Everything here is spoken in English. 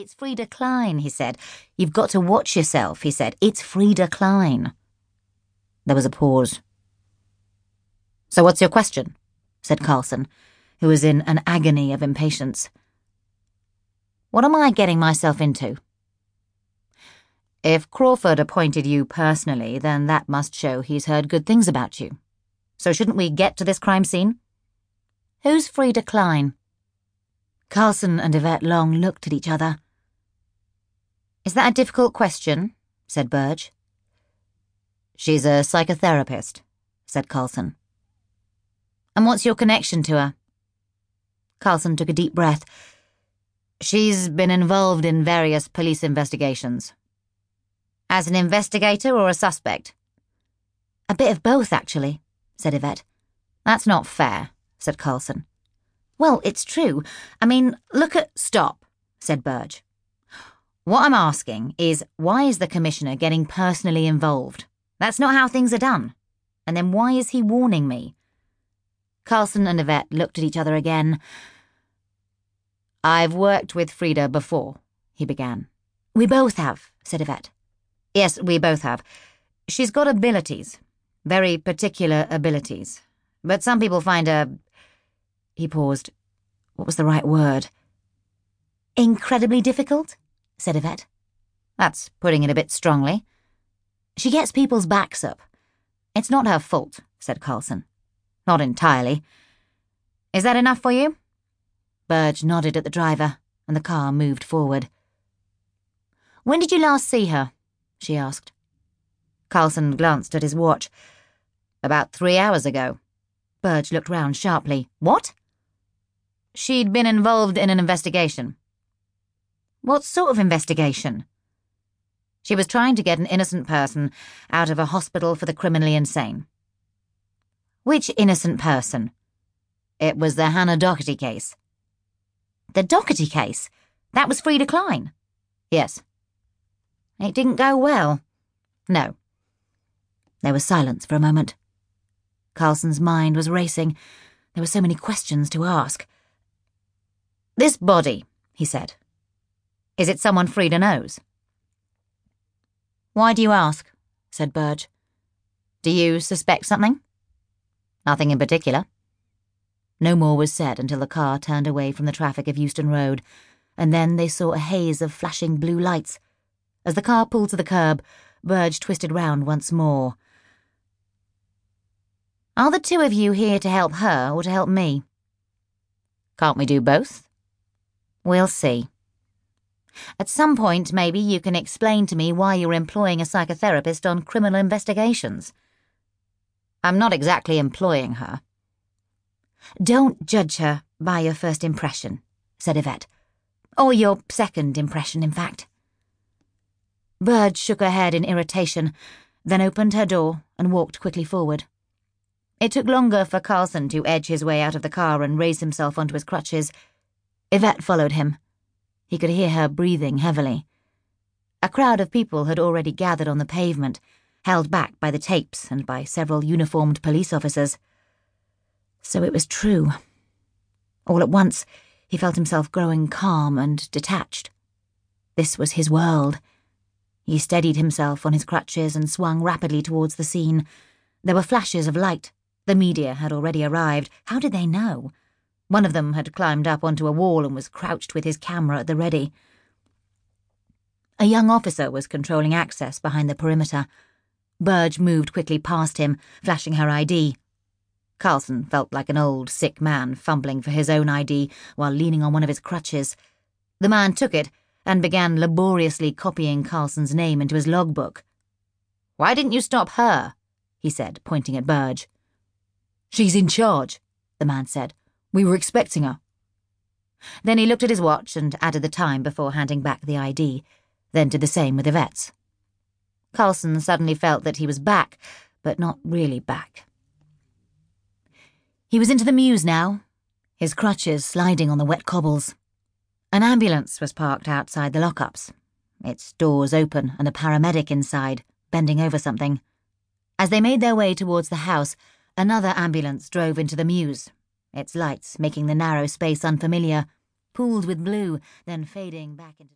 It's Frieda Klein, he said. You've got to watch yourself, he said. It's Frieda Klein. There was a pause. So what's your question? said Karlsson, who was in an agony of impatience. What am I getting myself into? If Crawford appointed you personally, then that must show he's heard good things about you. So shouldn't we get to this crime scene? Who's Frieda Klein? Karlsson and Yvette Long looked at each other. Is that a difficult question? said Burge. She's a psychotherapist, said Karlsson. And what's your connection to her? Karlsson took a deep breath. She's been involved in various police investigations. As an investigator or a suspect? A bit of both, actually, said Yvette. That's not fair, said Karlsson. Well, it's true. I mean, look at. Stop, said Burge. What I'm asking is why is the Commissioner getting personally involved? That's not how things are done. And then why is he warning me? Karlsson and Yvette looked at each other again. I've worked with Frieda before, he began. We both have, said Yvette. Yes, we both have. She's got abilities, very particular abilities. But some people find her. He paused. What was the right word? Incredibly difficult, said Yvette. That's putting it a bit strongly. She gets people's backs up. It's not her fault, said Karlsson. Not entirely. Is that enough for you? Burge nodded at the driver, and the car moved forward. When did you last see her? she asked. Karlsson glanced at his watch. About three hours ago. Burge looked round sharply. What? She'd been involved in an investigation. What sort of investigation? She was trying to get an innocent person out of a hospital for the criminally insane. Which innocent person? It was the Hannah Doherty case. The Doherty case? That was Frieda Klein? Yes. It didn't go well. No. There was silence for a moment. Karlsson's mind was racing. There were so many questions to ask. This body, he said. Is it someone Frieda knows? Why do you ask? said Burge. Do you suspect something? Nothing in particular. No more was said until the car turned away from the traffic of Euston Road, and then they saw a haze of flashing blue lights as the car pulled to the curb, Burge twisted round once more. Are the two of you here to help her or to help me? Can't we do both? We'll see. At some point, maybe you can explain to me why you're employing a psychotherapist on criminal investigations. I'm not exactly employing her. Don't judge her by your first impression, said Yvette. Or your second impression, in fact. Burge shook her head in irritation, then opened her door and walked quickly forward. It took longer for Karlsson to edge his way out of the car and raise himself onto his crutches. Yvette followed him. He could hear her breathing heavily. A crowd of people had already gathered on the pavement, held back by the tapes and by several uniformed police officers. So it was true. All at once, he felt himself growing calm and detached. This was his world he steadied himself on his crutches and swung rapidly towards the scene. There were flashes of light. The media had already arrived. How did they know? One of them had climbed up onto a wall and was crouched with his camera at the ready. A young officer was controlling access behind the perimeter. Burge moved quickly past him, flashing her ID. Karlsson felt like an old, sick man fumbling for his own ID while leaning on one of his crutches. The man took it and began laboriously copying Karlsson's name into his logbook. Why didn't you stop her? he said, pointing at Burge. She's in charge, the man said. We were expecting her. Then he looked at his watch and added the time before handing back the ID, then did the same with Yvette's. Karlsson suddenly felt that he was back, but not really back. He was into the mews now, his crutches sliding on the wet cobbles. An ambulance was parked outside the lockups, its doors open and a paramedic inside, bending over something. As they made their way towards the house, another ambulance drove into the mews, its lights making the narrow space unfamiliar, pooled with blue, then fading back into